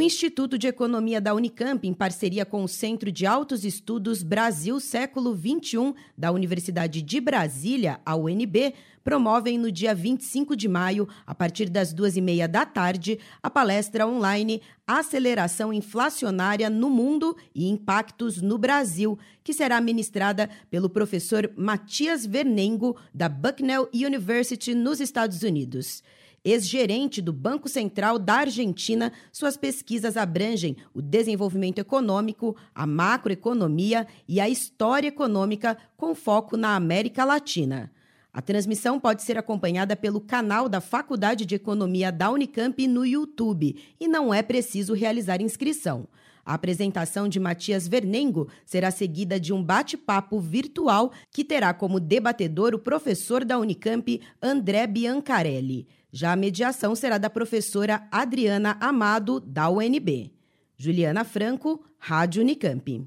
O Instituto de Economia da Unicamp, em parceria com o Centro de Altos Estudos Brasil Século XXI da Universidade de Brasília, a UNB, promovem no dia 25 de maio, a partir das duas e meia da tarde, a palestra online Aceleração Inflacionária no Mundo e Impactos no Brasil, que será ministrada pelo professor Matias Vernengo, da Bucknell University, nos Estados Unidos. Ex-gerente do Banco Central da Argentina, suas pesquisas abrangem o desenvolvimento econômico, a macroeconomia e a história econômica, com foco na América Latina. A transmissão pode ser acompanhada pelo canal da Faculdade de Economia da Unicamp no YouTube e não é preciso realizar inscrição. A apresentação de Matias Vernengo será seguida de um bate-papo virtual que terá como debatedor o professor da Unicamp, André Biancarelli. Já a mediação será da professora Adriana Amado, da UNB. Juliana Franco, Rádio Unicamp.